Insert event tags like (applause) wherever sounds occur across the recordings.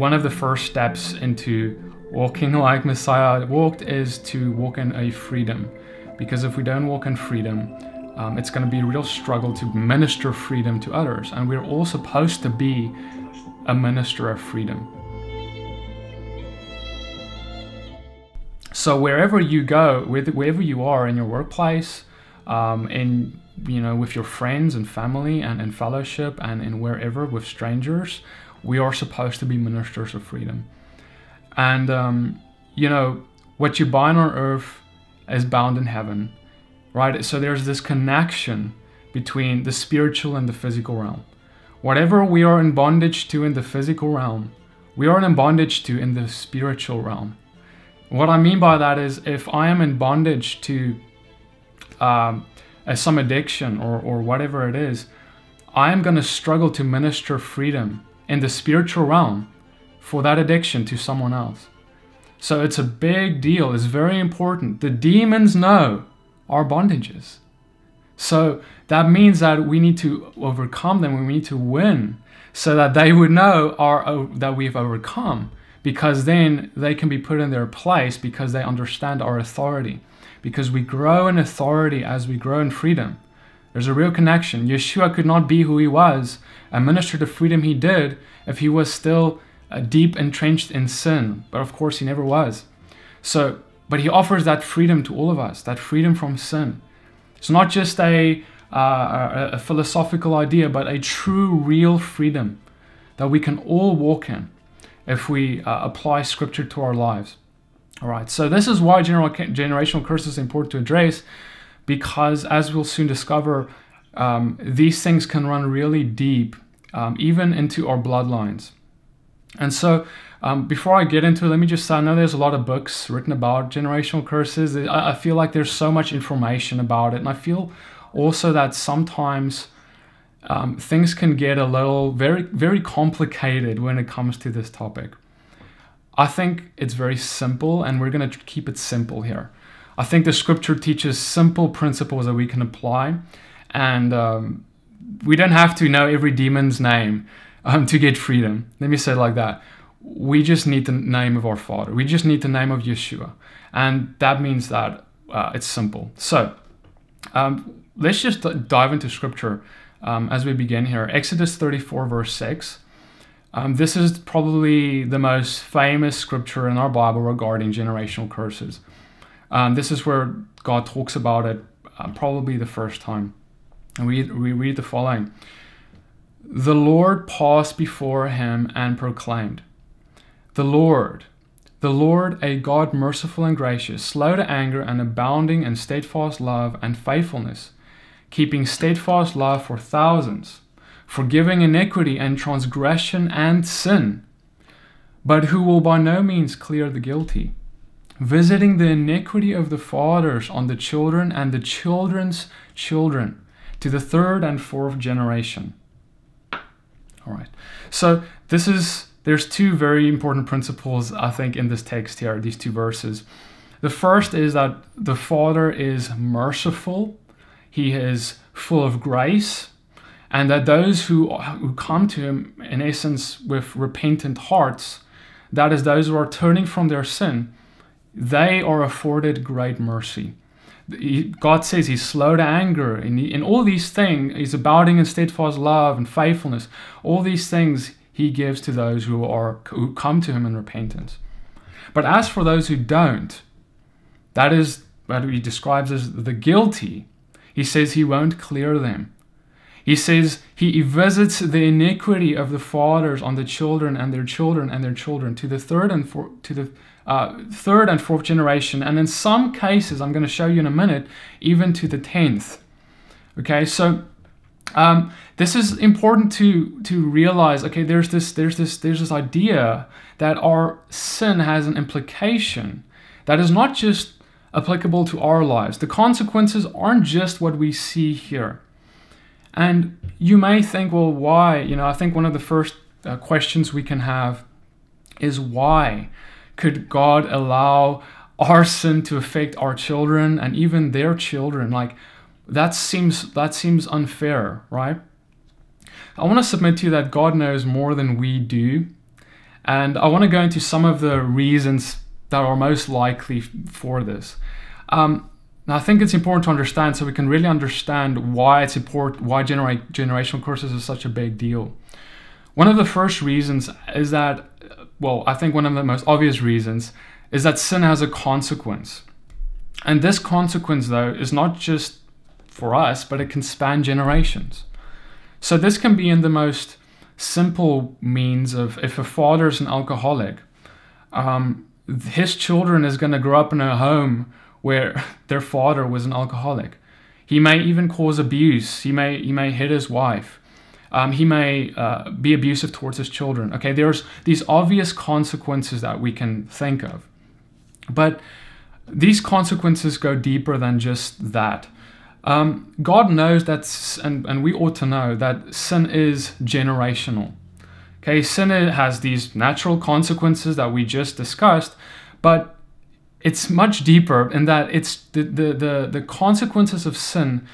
one of the first steps into walking like Messiah walked is to walk in a freedom. Because if we don't walk in freedom, um, it's going to be a real struggle to minister freedom to others. And we're all supposed to be a minister of freedom. So wherever you go, wherever you are in your workplace, um, in you know with your friends and family and in fellowship and in wherever with strangers, we are supposed to be ministers of freedom. And um, you know what you bind on earth is bound in heaven, right? So there's this connection between the spiritual and the physical realm. Whatever we are in bondage to in the physical realm, we are in bondage to in the spiritual realm. What I mean by that is if I am in bondage to um, some addiction or, or whatever it is, I am going to struggle to minister freedom in the spiritual realm for that addiction to someone else. So it's a big deal. It's very important. The demons know our bondages. So that means that we need to overcome them. We need to win so that they would know our, that we've overcome because then they can be put in their place because they understand our authority. Because we grow in authority as we grow in freedom. There's a real connection. Yeshua could not be who he was and minister the freedom he did if he was still uh, deep entrenched in sin. But of course, he never was. So, but he offers that freedom to all of us, that freedom from sin. It's not just a, uh, a, philosophical idea, but a true, real freedom that we can all walk in if we uh, apply scripture to our lives. All right, so this is why general, generational curses is important to address because, as we'll soon discover, um, these things can run really deep, um, even into our bloodlines. And so, um, before I get into it, let me just say I know there's a lot of books written about generational curses. I, I feel like there's so much information about it, and I feel also that sometimes um, things can get a little very, very complicated when it comes to this topic. I think it's very simple, and we're going to keep it simple here. I think the scripture teaches simple principles that we can apply, and um, we don't have to know every demon's name um, to get freedom. Let me say it like that. We just need the name of our Father. We just need the name of Yeshua, and that means that uh, it's simple. So um, let's just dive into scripture um, as we begin here. Exodus 34, verse 6. Um, this is probably the most famous scripture in our Bible regarding generational curses. Um, this is where God talks about it uh, probably the first time. And we, we read the following The Lord paused before him and proclaimed, The Lord, the Lord, a God merciful and gracious, slow to anger and abounding in steadfast love and faithfulness keeping steadfast love for thousands, forgiving iniquity and transgression and sin, but who will by no means clear the guilty, visiting the iniquity of the fathers on the children and the children's children to the third and fourth generation. All right. So this is there's two very important principles I think in this text here, these two verses. The first is that the Father is merciful he is full of grace, and that those who, who come to him, in essence, with repentant hearts, that is, those who are turning from their sin, they are afforded great mercy. God says he's slow to anger, and in all these things, he's abounding in steadfast love and faithfulness. All these things he gives to those who are who come to him in repentance. But as for those who don't, that is what he describes as the guilty. He says he won't clear them. He says he visits the iniquity of the fathers on the children and their children and their children to the third and four, to the uh, third and fourth generation, and in some cases, I'm going to show you in a minute, even to the tenth. Okay, so um, this is important to to realize. Okay, there's this there's this there's this idea that our sin has an implication that is not just applicable to our lives. The consequences aren't just what we see here. And you may think, well, why? You know, I think one of the first uh, questions we can have is why could God allow our sin to affect our children and even their children? Like that seems that seems unfair, right? I want to submit to you that God knows more than we do. And I want to go into some of the reasons that are most likely for this. Um, now, I think it's important to understand so we can really understand why it's important, why generational curses is such a big deal. One of the first reasons is that, well, I think one of the most obvious reasons is that sin has a consequence. And this consequence, though, is not just for us, but it can span generations. So this can be in the most simple means of if a father is an alcoholic, um, his children is going to grow up in a home where (laughs) their father was an alcoholic. He may even cause abuse. He may he may hit his wife. Um, he may uh, be abusive towards his children. Okay, there's these obvious consequences that we can think of, but these consequences go deeper than just that. Um, God knows that, and, and we ought to know that sin is generational. Okay, sin has these natural consequences that we just discussed, but it's much deeper in that it's the, the, the, the consequences of sin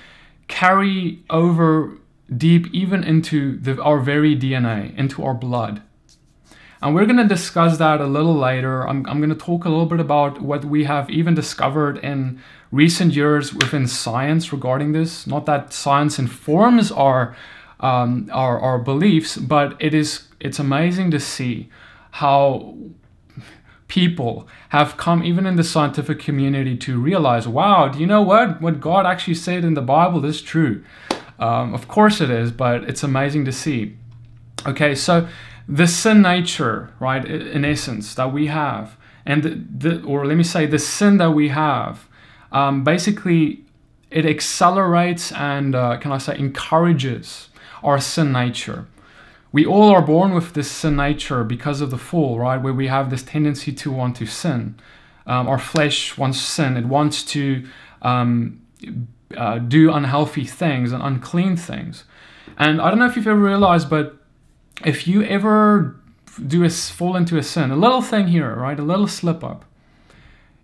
carry over deep even into the, our very DNA, into our blood. And we're going to discuss that a little later. I'm, I'm going to talk a little bit about what we have even discovered in recent years within science regarding this. Not that science informs our, um, our, our beliefs, but it is, it's amazing to see how people have come even in the scientific community to realize wow do you know what what god actually said in the bible is true um, of course it is but it's amazing to see okay so the sin nature right in essence that we have and the, the or let me say the sin that we have um, basically it accelerates and uh, can i say encourages our sin nature we all are born with this sin nature because of the fall, right? Where we have this tendency to want to sin. Um, our flesh wants sin. It wants to um, uh, do unhealthy things and unclean things. And I don't know if you've ever realized, but if you ever do a, fall into a sin, a little thing here, right? A little slip up,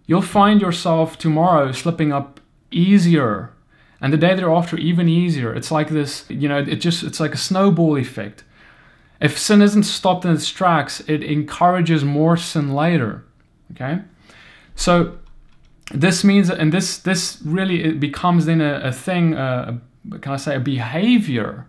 you'll find yourself tomorrow slipping up easier and the day thereafter even easier it's like this you know it just it's like a snowball effect if sin isn't stopped in its tracks, it encourages more sin later. Okay? So this means, and this this really it becomes then a, a thing, uh, can I say, a behavior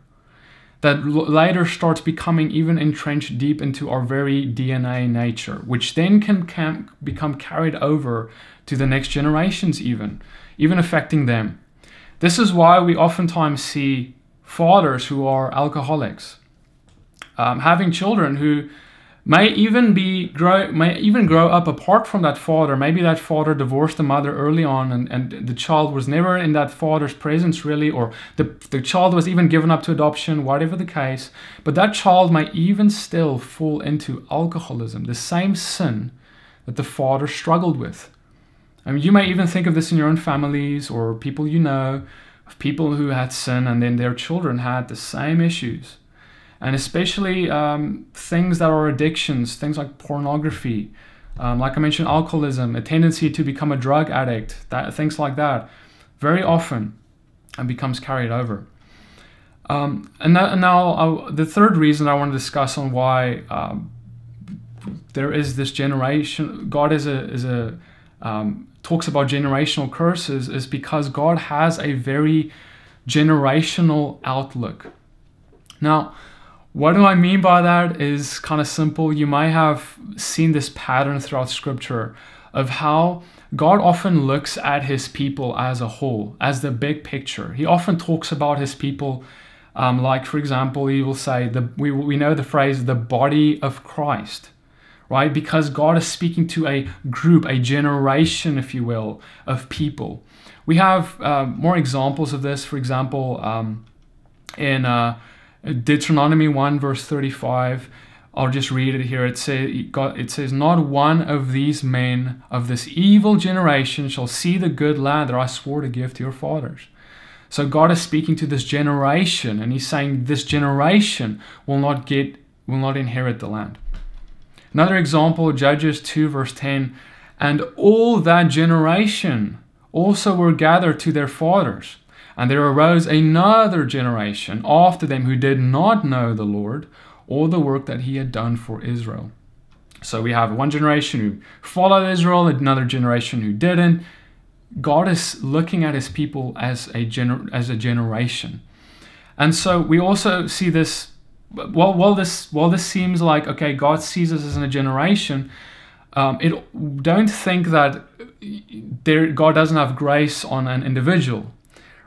that later starts becoming even entrenched deep into our very DNA nature, which then can, can become carried over to the next generations, even, even affecting them. This is why we oftentimes see fathers who are alcoholics um, having children who may even be grow may even grow up apart from that father. Maybe that father divorced the mother early on and, and the child was never in that father's presence really or the, the child was even given up to adoption whatever the case. But that child may even still fall into alcoholism the same sin that the father struggled with. I mean, you may even think of this in your own families or people you know of people who had sin and then their children had the same issues and especially um, things that are addictions, things like pornography, um, like I mentioned, alcoholism, a tendency to become a drug addict, that things like that, very often and becomes carried over. Um, and, that, and, now uh, the third reason I want to discuss on why um, there is this generation, God is a is a um, talks about generational curses is because God has a very generational outlook. Now, what do I mean by that is kind of simple. You might have seen this pattern throughout scripture of how God often looks at his people as a whole, as the big picture. He often talks about his people, um, like, for example, he will say, the, we, we know the phrase, the body of Christ, right? Because God is speaking to a group, a generation, if you will, of people. We have uh, more examples of this, for example, um, in. Uh, Deuteronomy 1, verse 35. I'll just read it here. It says, it says, Not one of these men of this evil generation shall see the good land that I swore to give to your fathers. So God is speaking to this generation, and He's saying this generation will not get, will not inherit the land. Another example, Judges 2, verse 10. And all that generation also were gathered to their fathers and there arose another generation after them who did not know the Lord or the work that he had done for Israel. So we have one generation who followed Israel, another generation who didn't. God is looking at his people as a gener- as a generation. And so we also see this while, while this while this seems like okay, God sees us as a generation, um, it don't think that there God doesn't have grace on an individual,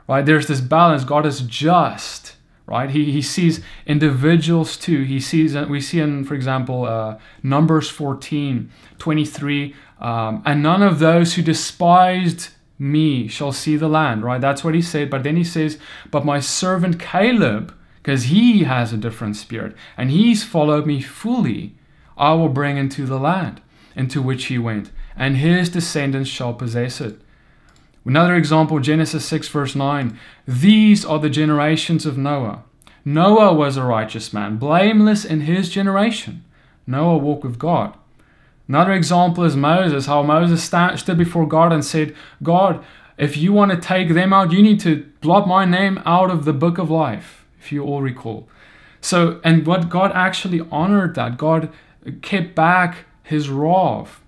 right? There's this balance. God is just, right? He, he sees individuals too. He sees we see in, for example, uh, Numbers 14, 23, um, and none of those who despised me shall see the land, right? That's what he said. But then he says, but my servant Caleb, because he has a different spirit and he's followed me fully, I will bring into the land into which he went, and his descendants shall possess it. Another example, Genesis 6, verse 9. These are the generations of Noah. Noah was a righteous man, blameless in his generation. Noah walked with God. Another example is Moses, how Moses stood before God and said, God, if you want to take them out, you need to blot my name out of the book of life, if you all recall. So, and what God actually honored that, God kept back his wrath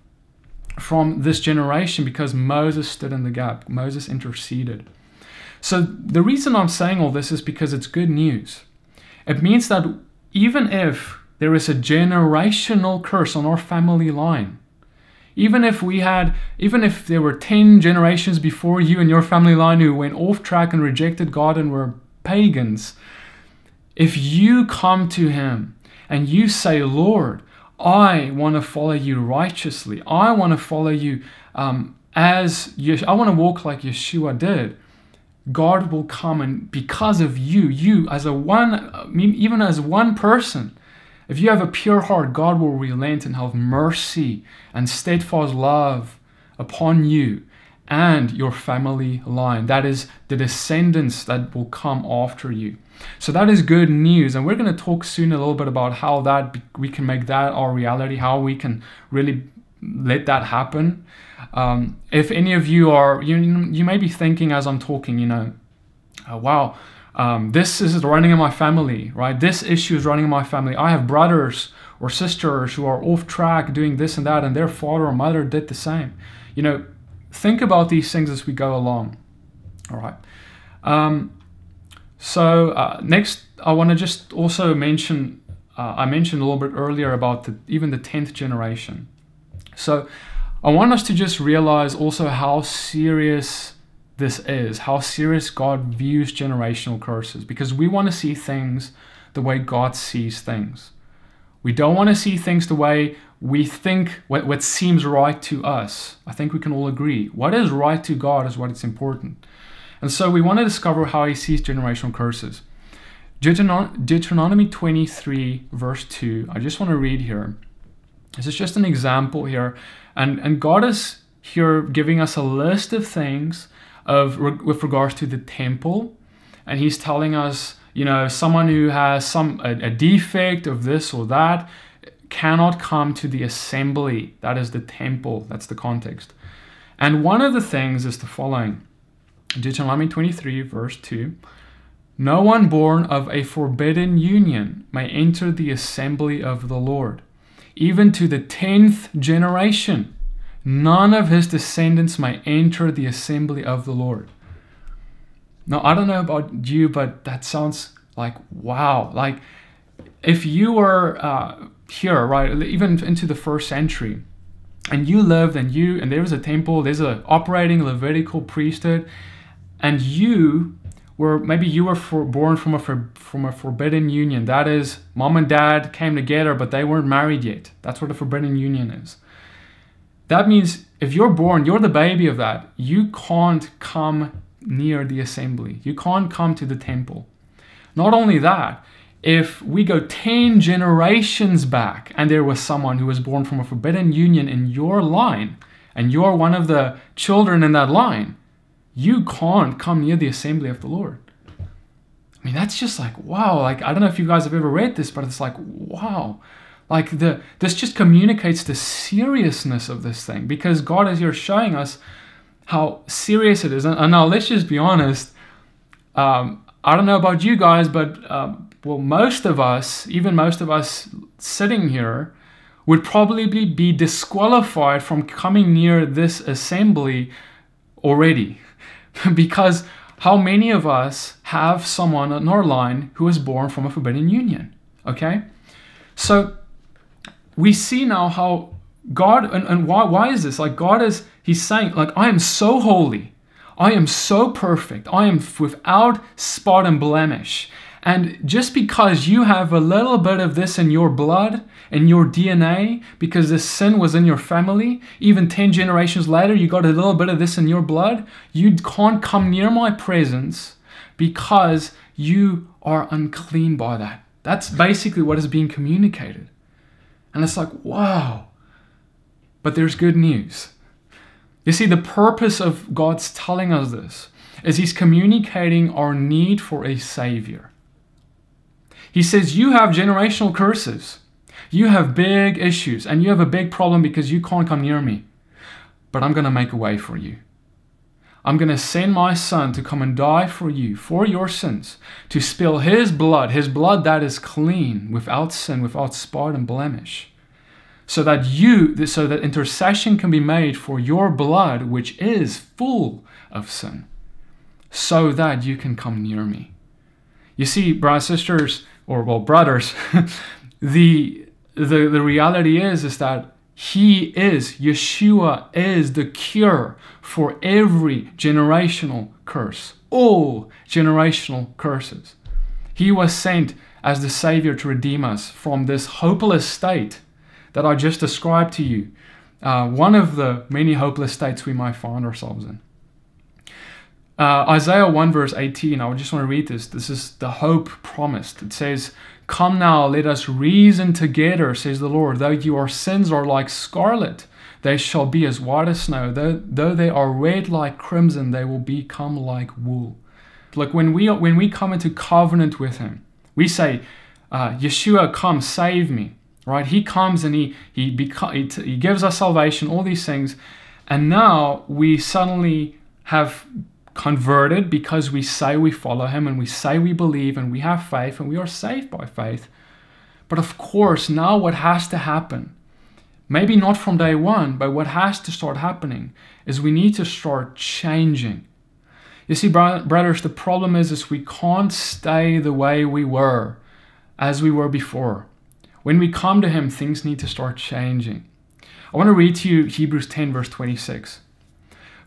from this generation because Moses stood in the gap. Moses interceded. So the reason I'm saying all this is because it's good news. It means that even if there is a generational curse on our family line, even if we had, even if there were 10 generations before you and your family line who went off track and rejected God and were pagans, if you come to Him and you say, Lord, I want to follow you righteously. I want to follow you um, as I want to walk like Yeshua did. God will come and because of you, you as a one, even as one person, if you have a pure heart, God will relent and have mercy and steadfast love upon you and your family line. That is the descendants that will come after you. So that is good news. And we're going to talk soon a little bit about how that we can make that our reality, how we can really let that happen. Um, if any of you are, you, you may be thinking as I'm talking, you know, uh, wow, um, this is running in my family, right? This issue is running in my family. I have brothers or sisters who are off track doing this and that, and their father or mother did the same. You know, think about these things as we go along. All right. Um, so uh, next, I want to just also mention. Uh, I mentioned a little bit earlier about the, even the tenth generation. So I want us to just realize also how serious this is, how serious God views generational curses, because we want to see things the way God sees things. We don't want to see things the way we think what, what seems right to us. I think we can all agree. What is right to God is what is important. And so we want to discover how he sees generational curses. Deuteronomy 23, verse 2, I just want to read here. This is just an example here. And, and God is here giving us a list of things of with regards to the temple. And he's telling us, you know, someone who has some a, a defect of this or that cannot come to the assembly. That is the temple. That's the context. And one of the things is the following Deuteronomy 23, verse 2 No one born of a forbidden union may enter the assembly of the Lord, even to the tenth generation. None of his descendants may enter the assembly of the Lord. Now, I don't know about you, but that sounds like wow. Like, if you were uh, here, right, even into the first century, and you lived and you, and there was a temple, there's an operating Levitical priesthood, and you were maybe you were for, born from a for, from a forbidden union. That is, mom and dad came together, but they weren't married yet. That's what a forbidden union is. That means if you're born, you're the baby of that. You can't come near the assembly. You can't come to the temple. Not only that, if we go 10 generations back and there was someone who was born from a forbidden union in your line, and you're one of the children in that line, you can't come near the assembly of the Lord. I mean, that's just like, wow. Like, I don't know if you guys have ever read this, but it's like, wow. Like, the this just communicates the seriousness of this thing because God is here showing us how serious it is. And, and now, let's just be honest. Um, I don't know about you guys, but uh, well, most of us, even most of us sitting here, would probably be disqualified from coming near this assembly already. (laughs) because how many of us have someone in our line who was born from a forbidden union? Okay? So we see now how God, and, and why, why is this? Like, God is, He's saying, like, I am so holy. I am so perfect. I am without spot and blemish. And just because you have a little bit of this in your blood, in your DNA, because this sin was in your family, even 10 generations later, you got a little bit of this in your blood, you can't come near my presence because you are unclean by that. That's basically what is being communicated. And it's like, wow. But there's good news. You see, the purpose of God's telling us this is He's communicating our need for a Savior. He says, You have generational curses. You have big issues and you have a big problem because you can't come near me. But I'm going to make a way for you. I'm going to send my son to come and die for you, for your sins, to spill his blood, his blood that is clean, without sin, without spot and blemish, so that you, so that intercession can be made for your blood, which is full of sin, so that you can come near me. You see, brothers and sisters, or well brothers (laughs) the the the reality is is that he is yeshua is the cure for every generational curse all generational curses. He was sent as the savior to redeem us from this hopeless state that i just described to you. Uh, one of the many hopeless states we might find ourselves in uh, Isaiah 1 verse 18, I just want to read this. This is the hope promised. It says, Come now, let us reason together, says the Lord. Though your sins are like scarlet, they shall be as white as snow. Though, though they are red like crimson, they will become like wool. Look, when we, when we come into covenant with Him, we say, uh, Yeshua, come, save me. Right? He comes and he, he, he, he gives us salvation, all these things. And now we suddenly have converted because we say we follow him and we say we believe and we have faith and we are saved by faith. But of course, now what has to happen, maybe not from day one, but what has to start happening is we need to start changing. You see, brothers, the problem is, is we can't stay the way we were as we were before. When we come to him, things need to start changing. I want to read to you Hebrews 10, verse 26.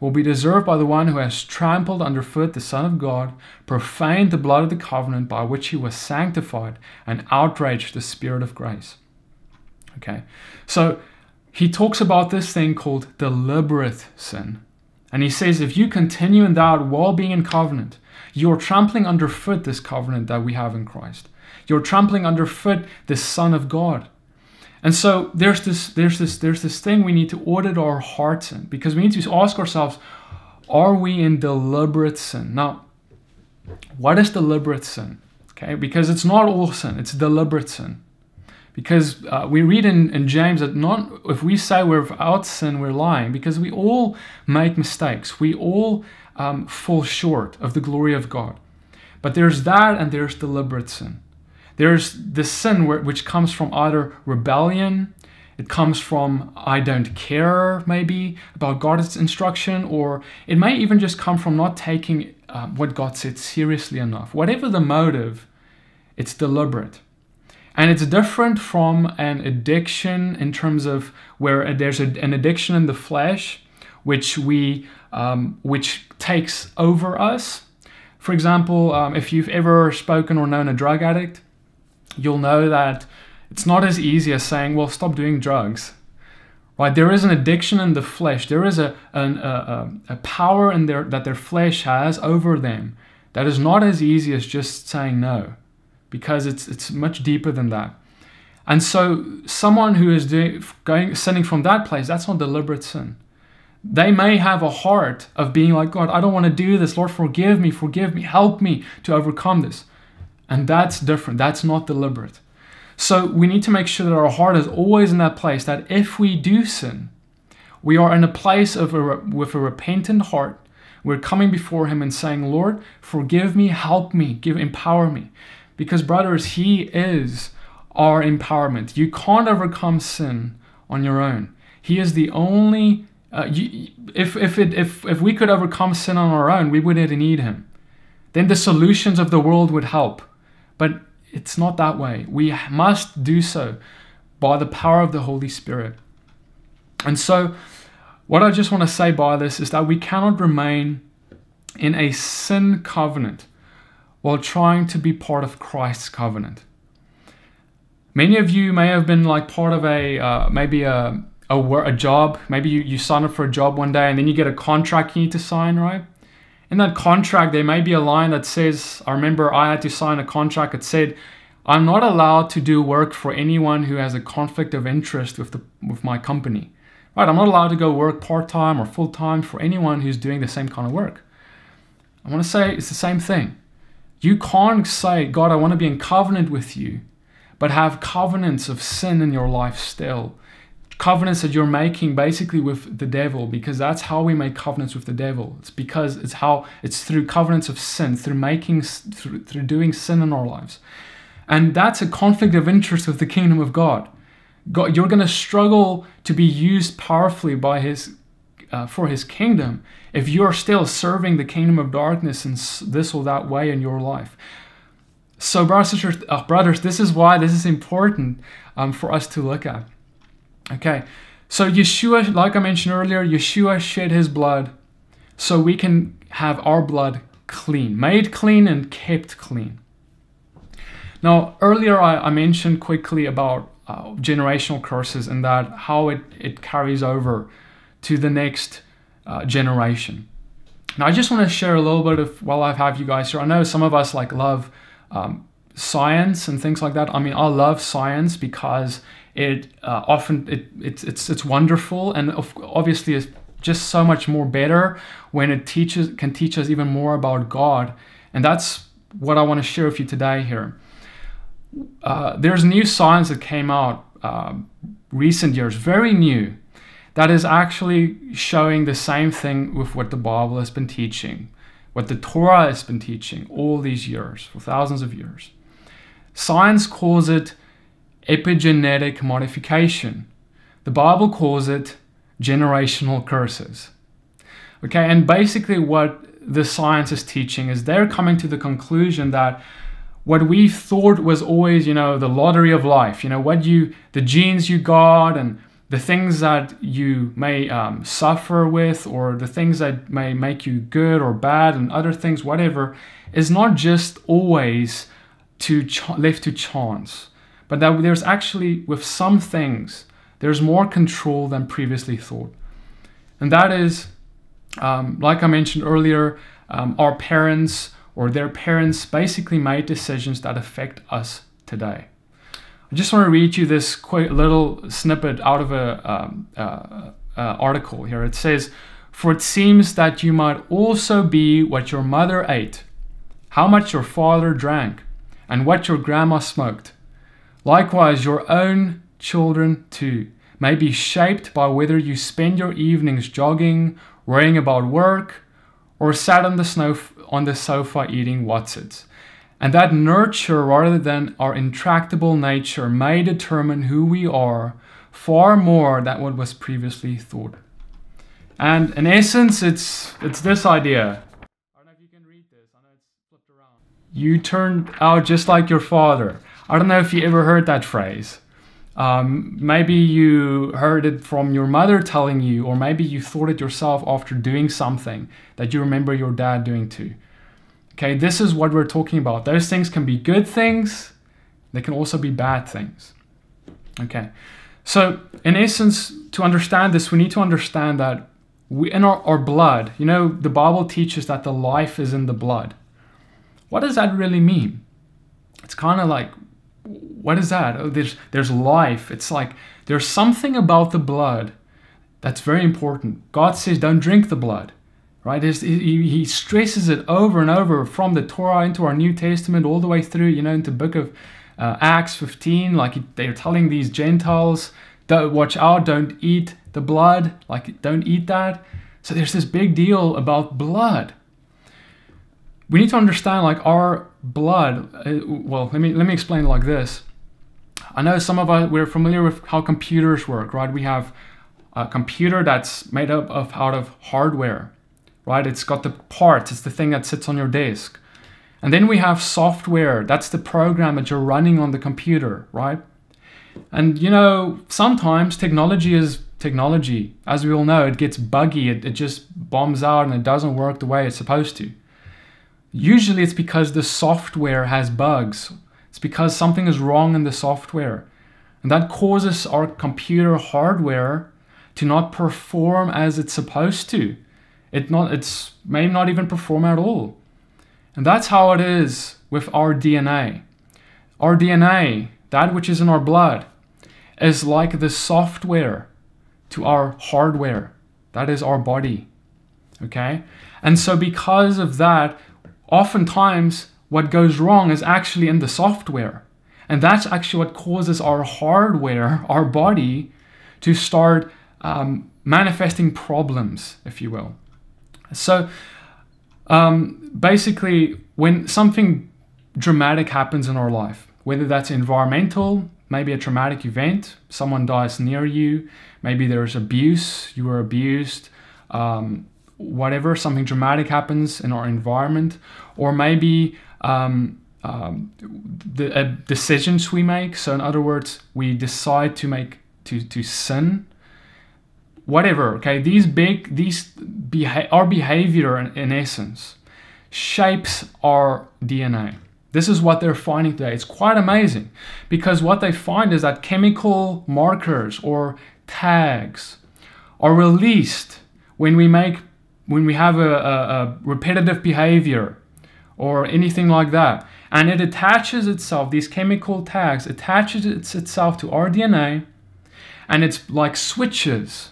will be deserved by the one who has trampled underfoot the Son of God, profaned the blood of the covenant by which he was sanctified, and outraged the Spirit of grace. Okay, so he talks about this thing called deliberate sin. And he says, if you continue in that while being in covenant, you're trampling underfoot this covenant that we have in Christ. You're trampling underfoot the Son of God. And so there's this, there's this, there's this thing we need to audit our hearts in because we need to ask ourselves, are we in deliberate sin? Now, what is deliberate sin? Okay, because it's not all sin, it's deliberate sin. Because uh, we read in, in James that not if we say we're without sin, we're lying, because we all make mistakes. We all um, fall short of the glory of God. But there's that and there's deliberate sin. There's this sin which comes from either rebellion, it comes from I don't care, maybe, about God's instruction, or it may even just come from not taking uh, what God said seriously enough. Whatever the motive, it's deliberate. And it's different from an addiction in terms of where there's a, an addiction in the flesh, which we um, which takes over us. For example, um, if you've ever spoken or known a drug addict, you'll know that it's not as easy as saying, well, stop doing drugs. Right? There is an addiction in the flesh. There is a, an, a, a power in their, that their flesh has over them that is not as easy as just saying no, because it's, it's much deeper than that. And so, someone who is doing, going, sinning from that place, that's not deliberate sin. they may have a heart of being like, God, I don't want to do this. Lord, forgive me, forgive me, help me to overcome this. And that's different. That's not deliberate. So we need to make sure that our heart is always in that place that if we do sin, we are in a place of a, with a repentant heart. We're coming before Him and saying, Lord, forgive me, help me, give, empower me. Because, brothers, He is our empowerment. You can't overcome sin on your own. He is the only. Uh, you, if if it if if we could overcome sin on our own, we wouldn't need Him. Then the solutions of the world would help. But it's not that way. We must do so by the power of the Holy Spirit. And so, what I just want to say by this is that we cannot remain in a sin covenant while trying to be part of Christ's covenant. Many of you may have been like part of a uh, maybe a a, a job. Maybe you, you sign up for a job one day and then you get a contract you need to sign, right? In that contract, there may be a line that says, I remember I had to sign a contract that said, I'm not allowed to do work for anyone who has a conflict of interest with, the, with my company. Right, I'm not allowed to go work part time or full time for anyone who's doing the same kind of work. I want to say it's the same thing. You can't say, God, I want to be in covenant with you, but have covenants of sin in your life still covenants that you're making basically with the devil because that's how we make covenants with the devil. It's because it's how it's through covenants of sin through making through, through doing sin in our lives. And that's a conflict of interest with the kingdom of god. God you're going to struggle to be used powerfully by his uh, for his kingdom if you're still serving the kingdom of darkness in this or that way in your life. So brothers uh, brothers this is why this is important um, for us to look at Okay, so Yeshua, like I mentioned earlier, Yeshua shed his blood so we can have our blood clean, made clean and kept clean. Now, earlier I, I mentioned quickly about uh, generational curses and that how it, it carries over to the next uh, generation. Now, I just want to share a little bit of while I have you guys here. I know some of us like love um, science and things like that. I mean, I love science because it uh, often it, it's it's it's wonderful and obviously is just so much more better when it teaches can teach us even more about God, and that's what I want to share with you today here. Uh, there's new science that came out uh, recent years, very new, that is actually showing the same thing with what the Bible has been teaching, what the Torah has been teaching all these years, for thousands of years. Science calls it epigenetic modification. The Bible calls it generational curses. Okay, and basically what the science is teaching is they're coming to the conclusion that what we thought was always, you know, the lottery of life, you know, what you, the genes you got and the things that you may um, suffer with or the things that may make you good or bad and other things, whatever, is not just always to ch- left to chance but that there's actually, with some things, there's more control than previously thought. And that is, um, like I mentioned earlier, um, our parents or their parents basically made decisions that affect us today. I just want to read you this quick little snippet out of a um, uh, uh, article here. It says, "For it seems that you might also be what your mother ate, how much your father drank, and what your grandma smoked. Likewise, your own children too may be shaped by whether you spend your evenings jogging, worrying about work, or sat on the snow on the sofa eating Wotsits. And that nurture rather than our intractable nature may determine who we are far more than what was previously thought. And in essence, it's it's this idea. I don't know if you can read this. I know it's flipped around. You turned out just like your father. I don't know if you ever heard that phrase. Um, maybe you heard it from your mother telling you, or maybe you thought it yourself after doing something that you remember your dad doing too. Okay, this is what we're talking about. Those things can be good things, they can also be bad things. Okay, so in essence, to understand this, we need to understand that we, in our, our blood, you know, the Bible teaches that the life is in the blood. What does that really mean? It's kind of like what is that? Oh, there's there's life. It's like there's something about the blood That's very important. God says, don't drink the blood, right? He stresses it over and over from the Torah into our New Testament, all the way through, you know, into book of uh, Acts 15. Like they're telling these Gentiles, don't watch out, don't eat the blood, like don't eat that. So there's this big deal about blood. We need to understand like our blood. Uh, well, let me let me explain like this. I know some of us we're familiar with how computers work, right? We have a computer that's made up of out of hardware, right? It's got the parts, it's the thing that sits on your desk. And then we have software, that's the program that you're running on the computer, right? And you know, sometimes technology is technology. As we all know, it gets buggy, it, it just bombs out and it doesn't work the way it's supposed to. Usually it's because the software has bugs. It's because something is wrong in the software. And that causes our computer hardware to not perform as it's supposed to. It not it's may not even perform at all. And that's how it is with our DNA. Our DNA, that which is in our blood, is like the software to our hardware. That is our body. Okay? And so because of that, oftentimes what goes wrong is actually in the software. And that's actually what causes our hardware, our body, to start um, manifesting problems, if you will. So um, basically, when something dramatic happens in our life, whether that's environmental, maybe a traumatic event, someone dies near you, maybe there's abuse, you were abused, um, whatever, something dramatic happens in our environment, or maybe um, um, the uh, decisions we make. So, in other words, we decide to make to to sin. Whatever okay? These big these beha- our behavior in, in essence shapes our dna this is what they're finding today. It's quite amazing because what they find is that chemical markers or tags are released when we make when we have a, a, a repetitive behavior or anything like that and it attaches itself these chemical tags attaches itself to our dna and it's like switches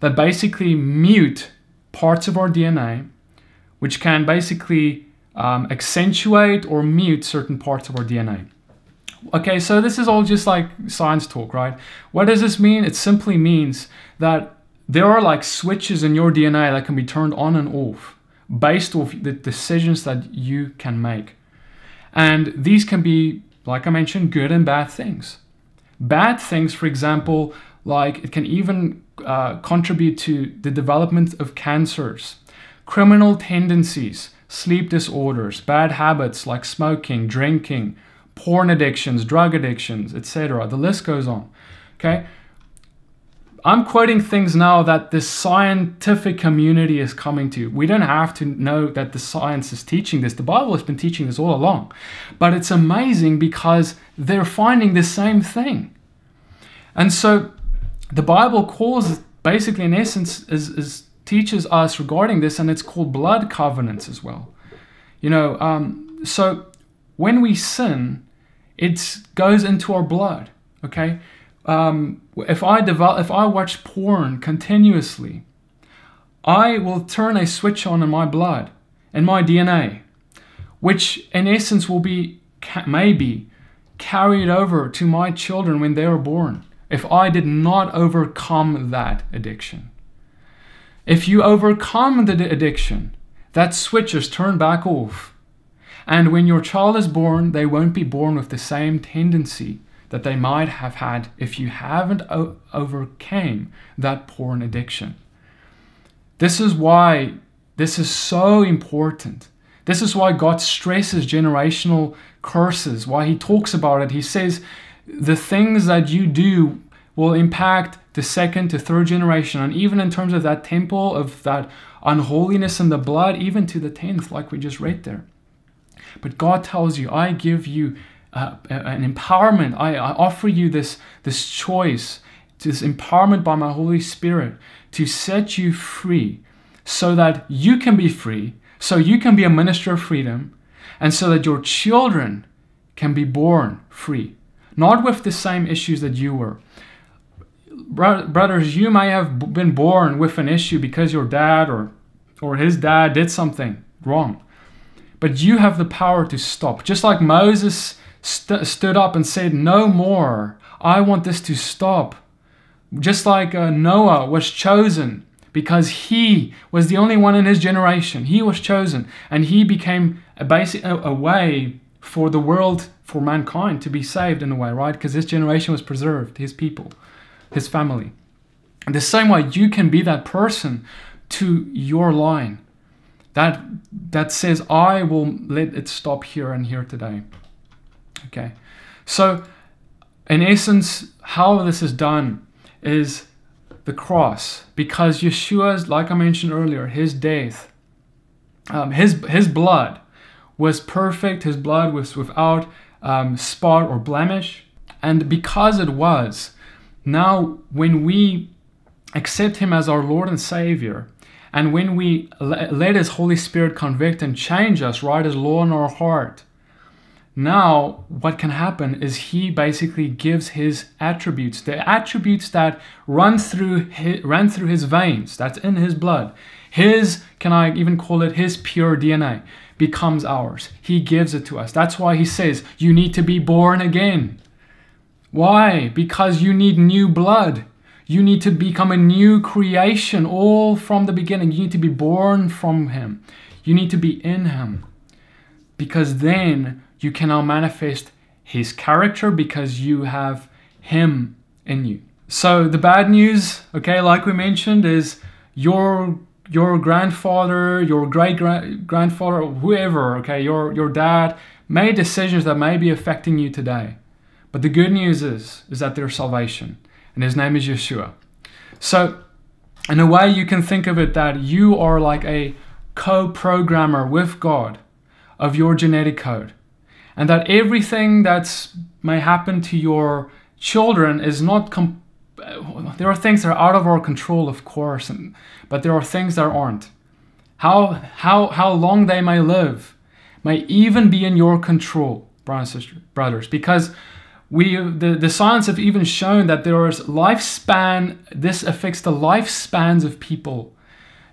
that basically mute parts of our DNA, which can basically um, accentuate or mute certain parts of our DNA. Okay, so this is all just like science talk, right? What does this mean? It simply means that there are like switches in your DNA that can be turned on and off based off the decisions that you can make. And these can be, like I mentioned, good and bad things. Bad things, for example, like it can even uh, contribute to the development of cancers, criminal tendencies, sleep disorders, bad habits like smoking, drinking, porn addictions, drug addictions, etc. The list goes on. Okay? I'm quoting things now that the scientific community is coming to. We don't have to know that the science is teaching this. The Bible has been teaching this all along. But it's amazing because they're finding the same thing. And so the Bible calls basically, in essence, is, is teaches us regarding this, and it's called blood covenants as well. You know, um, so when we sin, it goes into our blood. Okay, um, if I develop, if I watch porn continuously, I will turn a switch on in my blood, in my DNA, which in essence will be maybe carried over to my children when they are born if I did not overcome that addiction. If you overcome the addiction, that switch is turned back off. And when your child is born, they won't be born with the same tendency that they might have had if you haven't overcame that porn addiction. This is why this is so important. This is why God stresses generational curses, why he talks about it. He says the things that you do will impact the second to third generation. And even in terms of that temple, of that unholiness in the blood, even to the tenth, like we just read there. But God tells you, I give you uh, an empowerment. I, I offer you this, this choice, this empowerment by my Holy Spirit to set you free so that you can be free, so you can be a minister of freedom, and so that your children can be born free. Not with the same issues that you were, brothers, you may have been born with an issue because your dad or or his dad did something wrong. But you have the power to stop. Just like Moses st- stood up and said, No more. I want this to stop. Just like uh, Noah was chosen because he was the only one in his generation. He was chosen and he became a, basic, a, a way for the world, for mankind to be saved in a way, right? Because his generation was preserved, his people, his family. The same way, you can be that person to your line that that says I will let it stop here and here today. Okay. So in essence, how this is done is the cross, because Yeshua's, like I mentioned earlier, his death, um, his his blood was perfect. His blood was without um, spot or blemish, and because it was, now when we accept him as our Lord and Savior, and when we let His Holy Spirit convict and change us, write His law in our heart, now what can happen is He basically gives His attributes, the attributes that run through his, run through His veins, that's in His blood. His, can I even call it His pure DNA, becomes ours. He gives it to us. That's why He says, You need to be born again. Why? Because you need new blood. You need to become a new creation all from the beginning. You need to be born from Him. You need to be in Him. Because then you can now manifest His character because you have Him in you. So the bad news, okay, like we mentioned, is your your grandfather, your great grandfather, whoever, okay, your your dad made decisions that may be affecting you today. But the good news is is that there's salvation and his name is Yeshua. So, in a way, you can think of it that you are like a co programmer with God of your genetic code, and that everything that's may happen to your children is not. Com- there are things that are out of our control, of course, and, but there are things that aren't. How, how, how long they may live may even be in your control, brothers and sisters, brothers, because we the, the science have even shown that there is lifespan this affects the lifespans of people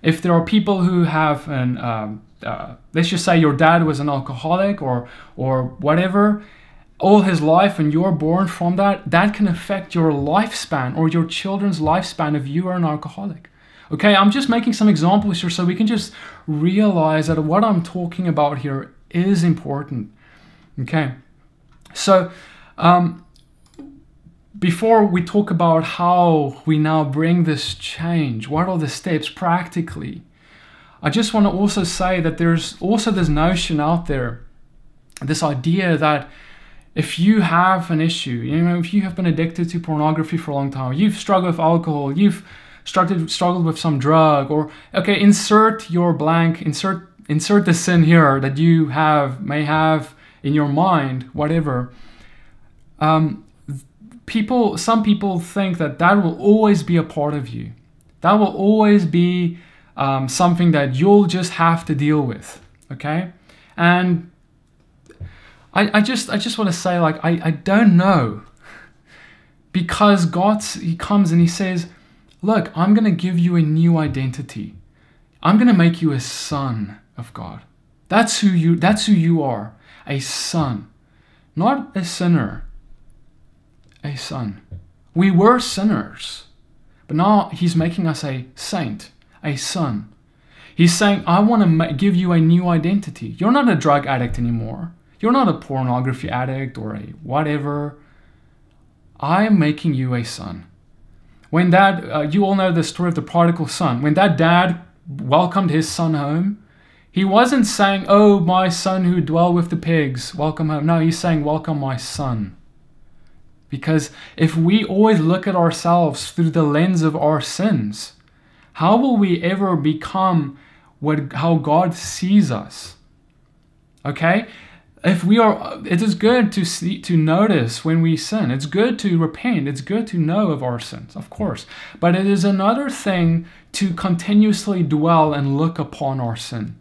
if there are people who have an um, uh, let's just say your dad was an alcoholic or or whatever all his life and you're born from that that can affect your lifespan or your children's lifespan if you are an alcoholic okay i'm just making some examples here so we can just realize that what i'm talking about here is important okay so um, before we talk about how we now bring this change, what are the steps practically? I just want to also say that there's also this notion out there, this idea that if you have an issue, you know, if you have been addicted to pornography for a long time, you've struggled with alcohol, you've struggled struggled with some drug, or okay, insert your blank, insert insert the sin here that you have may have in your mind, whatever um, people, some people think that that will always be a part of you. That will always be um, something that you'll just have to deal with. Okay, and I, I just, I just want to say, like, I, I don't know, because God, He comes and He says, "Look, I'm going to give you a new identity. I'm going to make you a son of God. That's who you. That's who you are, a son, not a sinner." a son. We were sinners, but now he's making us a saint, a son. He's saying, I want to give you a new identity. You're not a drug addict anymore. You're not a pornography addict or a whatever. I am making you a son. When that, uh, you all know the story of the prodigal son. When that dad welcomed his son home, he wasn't saying, Oh, my son who dwell with the pigs, welcome home. No, he's saying, Welcome, my son. Because if we always look at ourselves through the lens of our sins, how will we ever become what how God sees us? Okay? If we are it is good to see to notice when we sin. It's good to repent. It's good to know of our sins, of course. But it is another thing to continuously dwell and look upon our sin.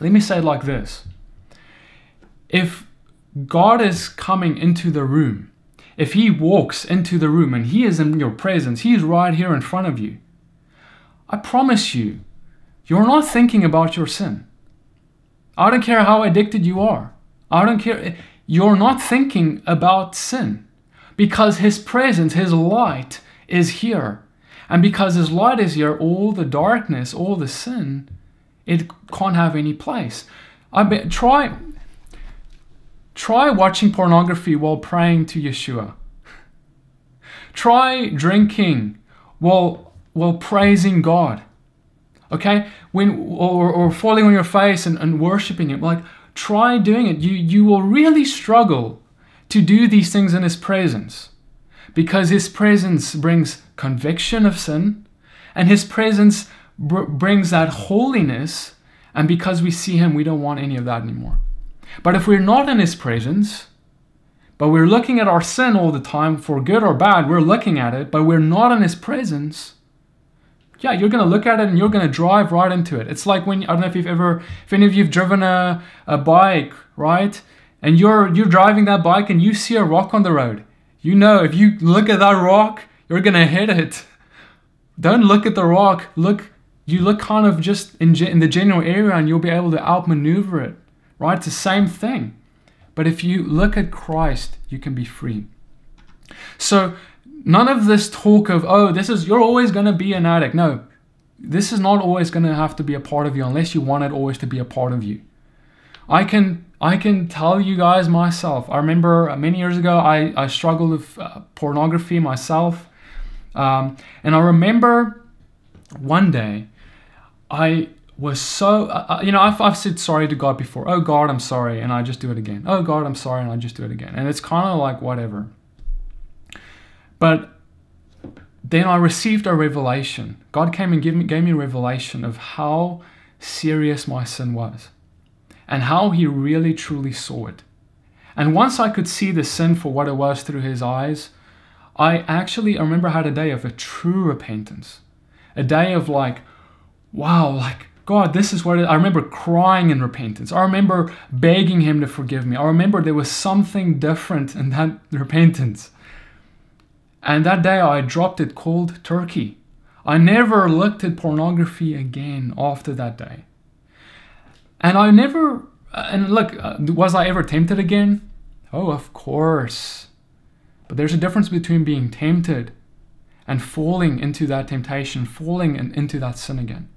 Let me say it like this. If God is coming into the room if He walks into the room and He is in your presence, He is right here in front of you, I promise you, you're not thinking about your sin. I don't care how addicted you are. I don't care. You're not thinking about sin because His presence, His light is here. And because His light is here, all the darkness, all the sin, it can't have any place. I bet, try, try watching pornography while praying to Yeshua. (laughs) Try drinking while, while praising God. Okay? When, or, or falling on your face and, and worshiping Him. Like, try doing it. You, you will really struggle to do these things in His presence because His presence brings conviction of sin and His presence br- brings that holiness. And because we see Him, we don't want any of that anymore. But if we're not in His presence, but we're looking at our sin all the time, for good or bad, we're looking at it, but we're not in His presence, yeah, you're to look at it and you're to drive right into it. It's like when, I don't know if you've ever, if any of you have driven a, a bike, right? And you're, you're driving that bike and you see a rock on the road. You know, if you look at that rock, you're to hit it. Don't look at the rock. Look, you look kind of just in, in the general area and you'll be able to outmaneuver it, right? It's the same thing. But if you look at Christ, you can be free. So None of this talk of, oh, this is, you're always going to be an addict. No, this is not always going to have to be a part of you unless you want it always to be a part of you. I can I can tell you guys myself. I remember many years ago I, I struggled with uh, pornography myself. Um, and I remember one day I was so, uh, uh, you know, I've, I've said sorry to God before. Oh God, I'm sorry. And I just do it again. Oh God, I'm sorry. And I just do it again. And it's kind of like whatever. But then I received a revelation. God came and gave me, gave me a revelation of how serious my sin was and how He really truly saw it. And once I could see the sin for what it was through His eyes, I actually I remember I had a day of a true repentance. A day of like, wow, like, God, this is what I remember crying in repentance. I remember begging Him to forgive me. I remember there was something different in that (laughs) repentance. And that day I dropped it cold turkey. I never looked at pornography again after that day. And I never, and look, uh, was I ever tempted again? Oh, of course. But there's a difference between being tempted and falling into that temptation, falling into that sin again.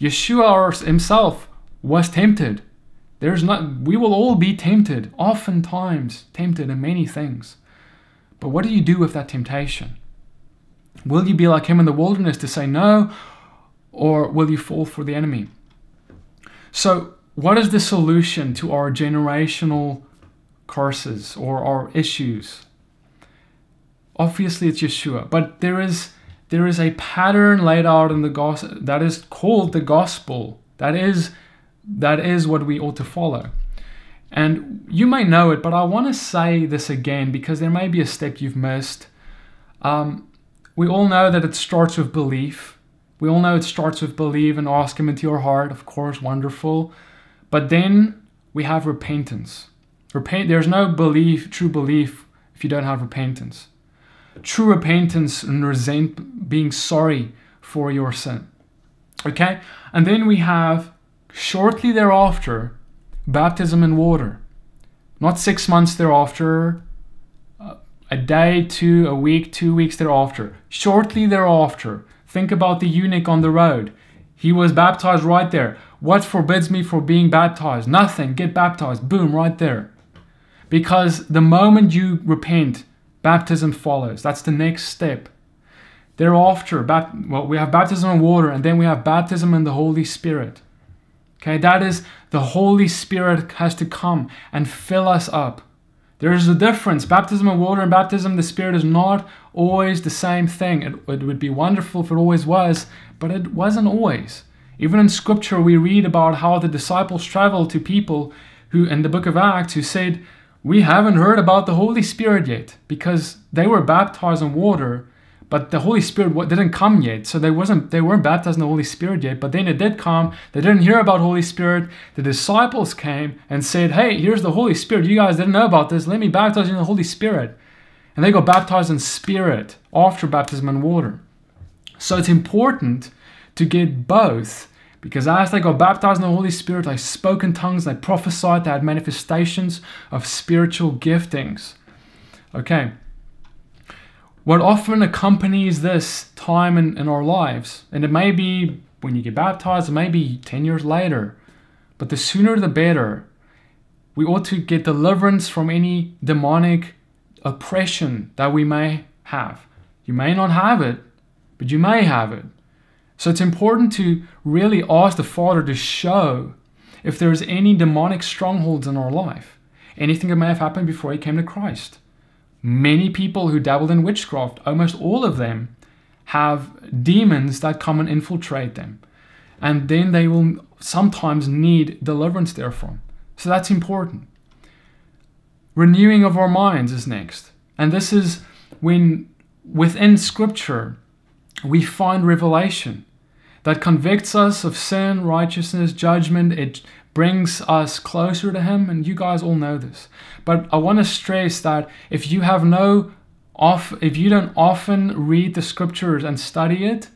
Yeshua himself was tempted. There's not, we will all be tempted, oftentimes tempted in many things. But what do you do with that temptation? Will you be like him in the wilderness to say no, or will you fall for the enemy? So, what is the solution to our generational curses or our issues? Obviously, it's Yeshua, but there is there is a pattern laid out in the gospel that is called the gospel. That is that is what we ought to follow. And you may know it, but I want to say this again because there may be a step you've missed. Um, we all know that it starts with belief. We all know it starts with believe and ask Him into your heart, of course, wonderful. But then we have repentance. Repent. There's no belief, true belief, if you don't have repentance. True repentance and resent being sorry for your sin. Okay? And then we have shortly thereafter baptism in water. Not six months thereafter, uh, a day, two, a week, two weeks thereafter. Shortly thereafter, think about the eunuch on the road. He was baptized right there. What forbids me from being baptized? Nothing. Get baptized. Boom, right there. Because the moment you repent, baptism follows. That's the next step. Thereafter, well, we have baptism in water, and then we have baptism in the Holy Spirit. Okay, that is the Holy Spirit has to come and fill us up. There's a difference. Baptism of water and baptism the Spirit is not always the same thing. It, it would be wonderful if it always was, but it wasn't always. Even in Scripture, we read about how the disciples traveled to people who, in the book of Acts, who said, We haven't heard about the Holy Spirit yet, because they were baptized in water, but the Holy Spirit didn't come yet. So they wasn't they weren't baptized in the Holy Spirit yet. But then it did come. They didn't hear about Holy Spirit. The disciples came and said, "Hey, here's the Holy Spirit. You guys didn't know about this. Let me baptize you in the Holy Spirit." and they got baptized in spirit after baptism in water. So it's important to get both because as they got baptized in the Holy Spirit, they spoke in tongues, they prophesied, they had manifestations of spiritual giftings. Okay. What often accompanies this time in, in our lives, and it may be when you get baptized, it may be 10 years later, but the sooner the better. We ought to get deliverance from any demonic oppression that we may have. You may not have it, but you may have it. So it's important to really ask the Father to show if there's any demonic strongholds in our life, anything that may have happened before He came to Christ. Many people who dabbled in witchcraft, almost all of them, have demons that come and infiltrate them. And then they will sometimes need deliverance therefrom. So that's important. Renewing of our minds is next. And this is when within Scripture we find revelation that convicts us of sin, righteousness, judgment. It brings us closer to Him, and you guys all know this. But I want to stress that if you have no off, if you don't often read the Scriptures and study it,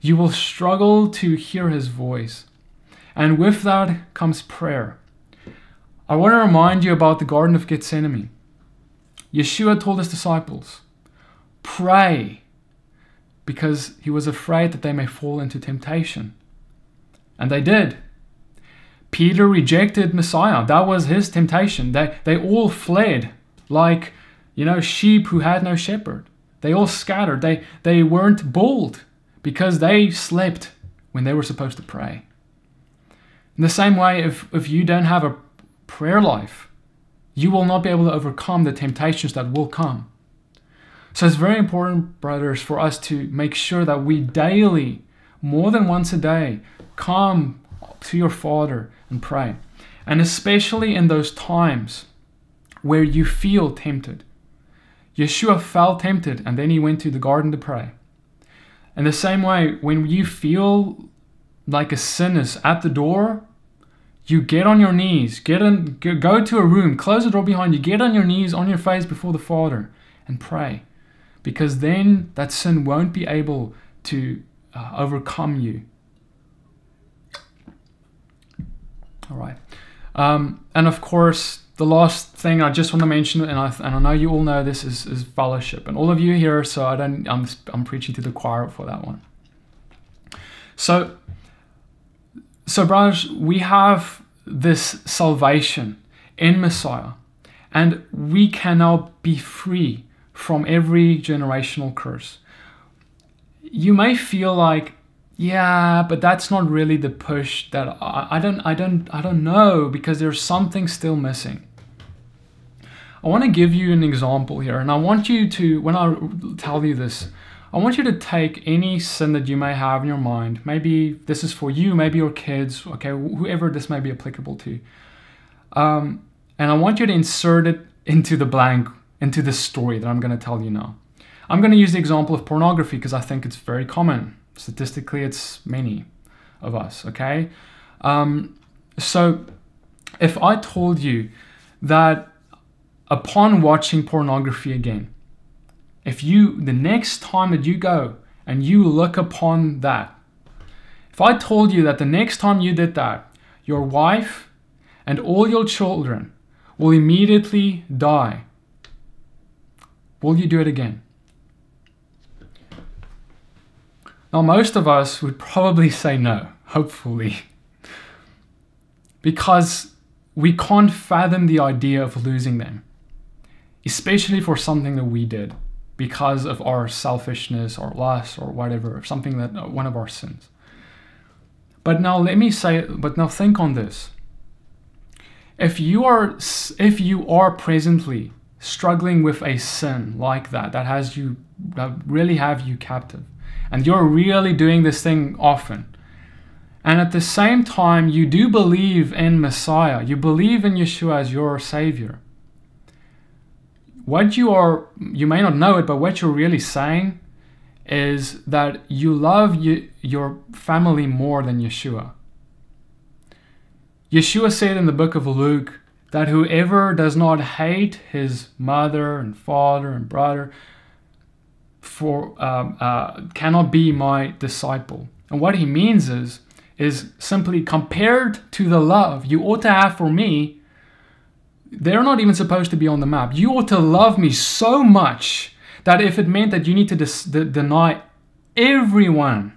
you will struggle to hear His voice. And with that comes prayer. I want to remind you about the Garden of Gethsemane. Yeshua told his disciples, Pray, because he was afraid that they may fall into temptation. And they did. Peter rejected Messiah. That was his temptation. They, they all fled like, you know, sheep who had no shepherd. They all scattered. They, they weren't bold because they slept when they were supposed to pray. In the same way, if, if you don't have a prayer life, you will not be able to overcome the temptations that will come. So it's very important, brothers, for us to make sure that we daily, more than once a day, come to your Father and pray. And especially in those times where you feel tempted. Yeshua felt tempted and then he went to the garden to pray. In the same way, when you feel like a sin is at the door, you get on your knees, get in, go to a room, close the door behind you, get on your knees, on your face before the Father, and pray. Because then that sin won't be able to uh, overcome you. All right. Um, and of course, the last thing I just want to mention, and I, and I know you all know this, is, is fellowship. And all of you here, so I don't, I'm, I'm preaching to the choir for that one. So, so, brothers, we have this salvation in Messiah, and we can now be free from every generational curse. You may feel like, yeah, but that's not really the push that I, I don't I don't I don't know because there's something still missing. I want to give you an example here, and I want you to, when I tell you this, I want you to take any sin that you may have in your mind. Maybe this is for you, maybe your kids, okay, whoever this may be applicable to. Um, and I want you to insert it into the blank, into the story that I'm going to tell you now. I'm going to use the example of pornography because I think it's very common. Statistically, it's many of us, okay? Um, so if I told you that upon watching pornography again, if you, the next time that you go and you look upon that, if I told you that the next time you did that, your wife and all your children will immediately die, will you do it again? Now, most of us would probably say no, hopefully, because we can't fathom the idea of losing them, especially for something that we did because of our selfishness or lust or whatever, something that uh, one of our sins. But now let me say, but now think on this. If you are if you are presently struggling with a sin like that that has you that really have you captive and you're really doing this thing often. And at the same time you do believe in Messiah. You believe in Yeshua as your savior. What you are, you may not know it, but what you're really saying is that you love you, your family more than Yeshua. Yeshua said in the book of Luke that whoever does not hate his mother and father and brother for um, uh, cannot be my disciple. And what he means is is simply compared to the love you ought to have for me. They're not even supposed to be on the map. You ought to love me so much that if it meant that you need to deny everyone,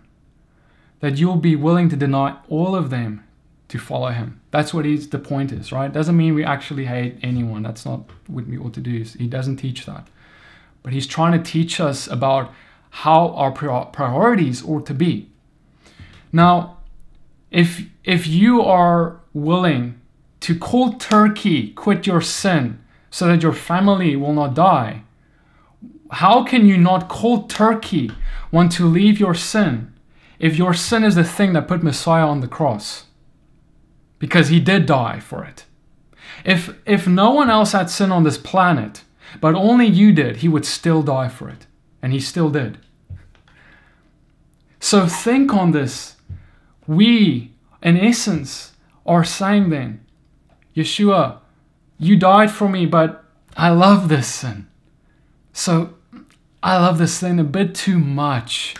that you'll be willing to deny all of them to follow him. That's what he's the point is, right? Doesn't mean we actually hate anyone. That's not what we ought to do. He doesn't teach that. But he's trying to teach us about how our priorities ought to be. Now, if if you are willing to cold turkey quit your sin so that your family will not die, how can you not cold turkey want to leave your sin if your sin is the thing that put Messiah on the cross? Because he did die for it. If if no one else had sin on this planet, but only you did, he would still die for it. And he still did. So think on this. We, in essence, are saying then, Yeshua, you died for me, but I love this sin. So I love this sin a bit too much.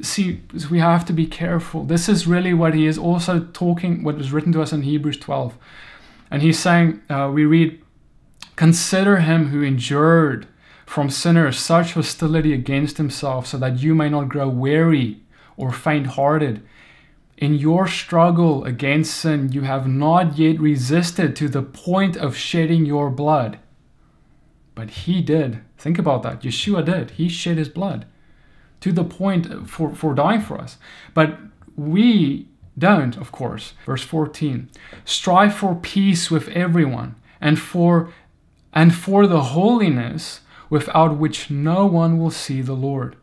See, we have to be careful. This is really what he is also talking, what was written to us in Hebrews 12. And he's saying, uh, we read, Consider him who endured from sinners such hostility against himself, so that you may not grow weary or faint hearted. In your struggle against sin, you have not yet resisted to the point of shedding your blood. But he did. Think about that. Yeshua did. He shed his blood to the point for, for dying for us. But we don't, of course. Verse 14 Strive for peace with everyone and for and for the holiness without which no one will see the Lord.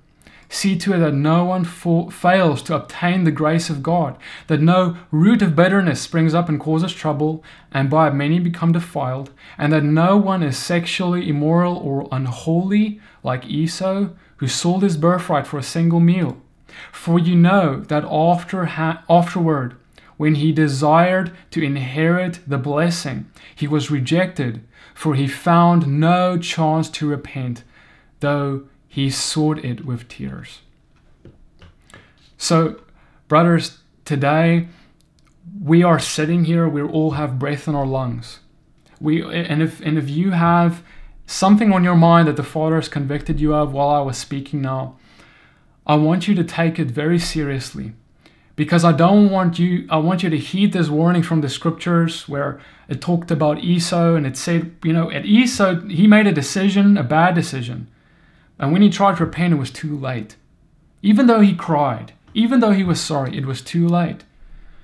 See to it that no one fails to obtain the grace of God, that no root of bitterness springs up and causes trouble, and by it many become defiled, and that no one is sexually immoral or unholy like Esau, who sold his birthright for a single meal. For you know that after ha- afterward, when he desired to inherit the blessing, he was rejected, for he found no chance to repent, though he sought it with tears. So, brothers, today we are sitting here, we all have breath in our lungs. We, and, if, and if you have something on your mind that the Father has convicted you of while I was speaking now, I want you to take it very seriously because I don't want you I want you to heed this warning from the scriptures where it talked about Esau and it said, you know, at Esau he made a decision, a bad decision. And when he tried to repent, it was too late. Even though he cried, even though he was sorry, it was too late.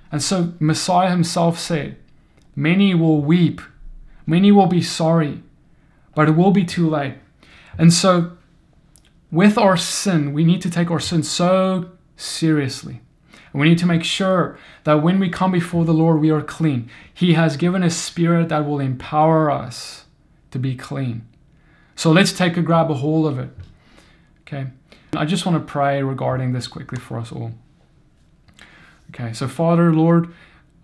And so Messiah himself said, Many will weep, many will be sorry, but it will be too late. And so, with our sin, we need to take our sin so seriously. We need to make sure that when we come before the Lord, we are clean. He has given a spirit that will empower us to be clean. So let's take a grab a hold of it. Okay. I just want to pray regarding this quickly for us all. Okay. So, Father, Lord,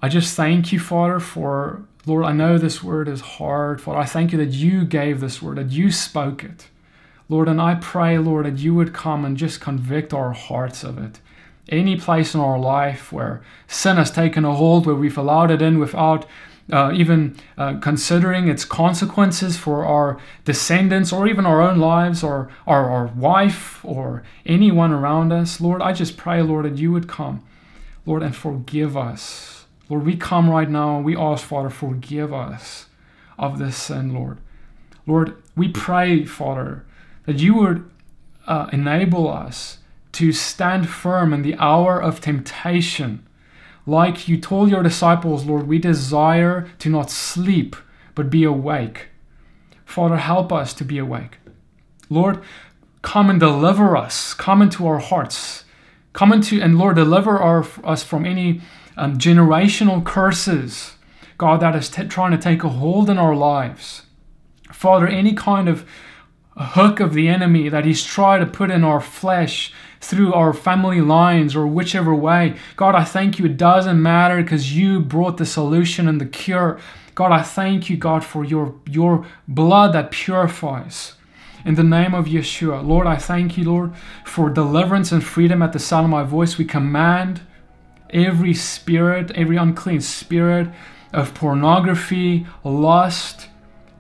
I just thank you, Father, for, Lord, I know this word is hard. Father, I thank you that you gave this word, that you spoke it. Lord, and I pray, Lord, that you would come and just convict our hearts of it. Any place in our life where sin has taken a hold, where we've allowed it in without uh, even uh, considering its consequences for our descendants or even our own lives or our, our wife or anyone around us. Lord, I just pray, Lord, that you would come, Lord, and forgive us. Lord, we come right now and we ask, Father, forgive us of this sin, Lord. Lord, we pray, Father, that you would uh, enable us to stand firm in the hour of temptation like you told your disciples, Lord, we desire to not sleep, but be awake. Father, help us to be awake. Lord, come and deliver us. Come into our hearts. Come into, and Lord, deliver our, us from any um, generational curses, God, that is t- trying to take a hold in our lives. Father, any kind of hook of the enemy that he's trying to put in our flesh through our family lines or whichever way. God, I thank you. It doesn't matter because you brought the solution and the cure. God, I thank you, God, for your, your blood that purifies. In the name of Yeshua, Lord, I thank you, Lord, for deliverance and freedom at the sound of my voice. We command every spirit, every unclean spirit of pornography, lust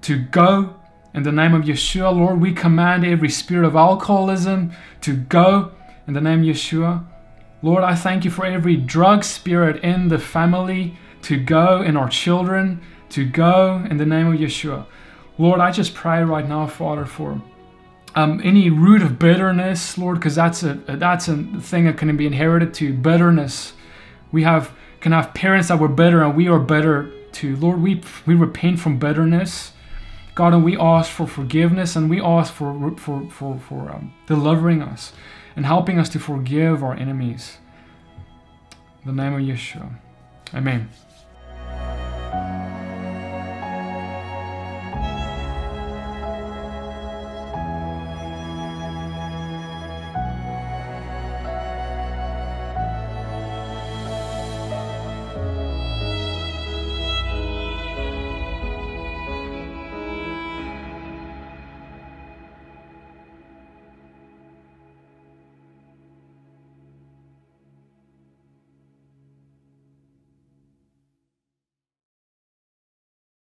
to go. In the name of Yeshua, Lord, we command every spirit of alcoholism to go. In the name of Yeshua, Lord, I thank you for every drug spirit in the family to go, in our children to go. In the name of Yeshua. Lord, I just pray right now, Father, for um, any root of bitterness, Lord, because that's a that's a thing that can be inherited to bitterness. We have can have parents that were bitter, and we are better too. Lord, we we repent from bitterness, God, and we ask for forgiveness, and we ask for for for for um, delivering us and helping us to forgive our enemies. In the name of Yeshua, Amen.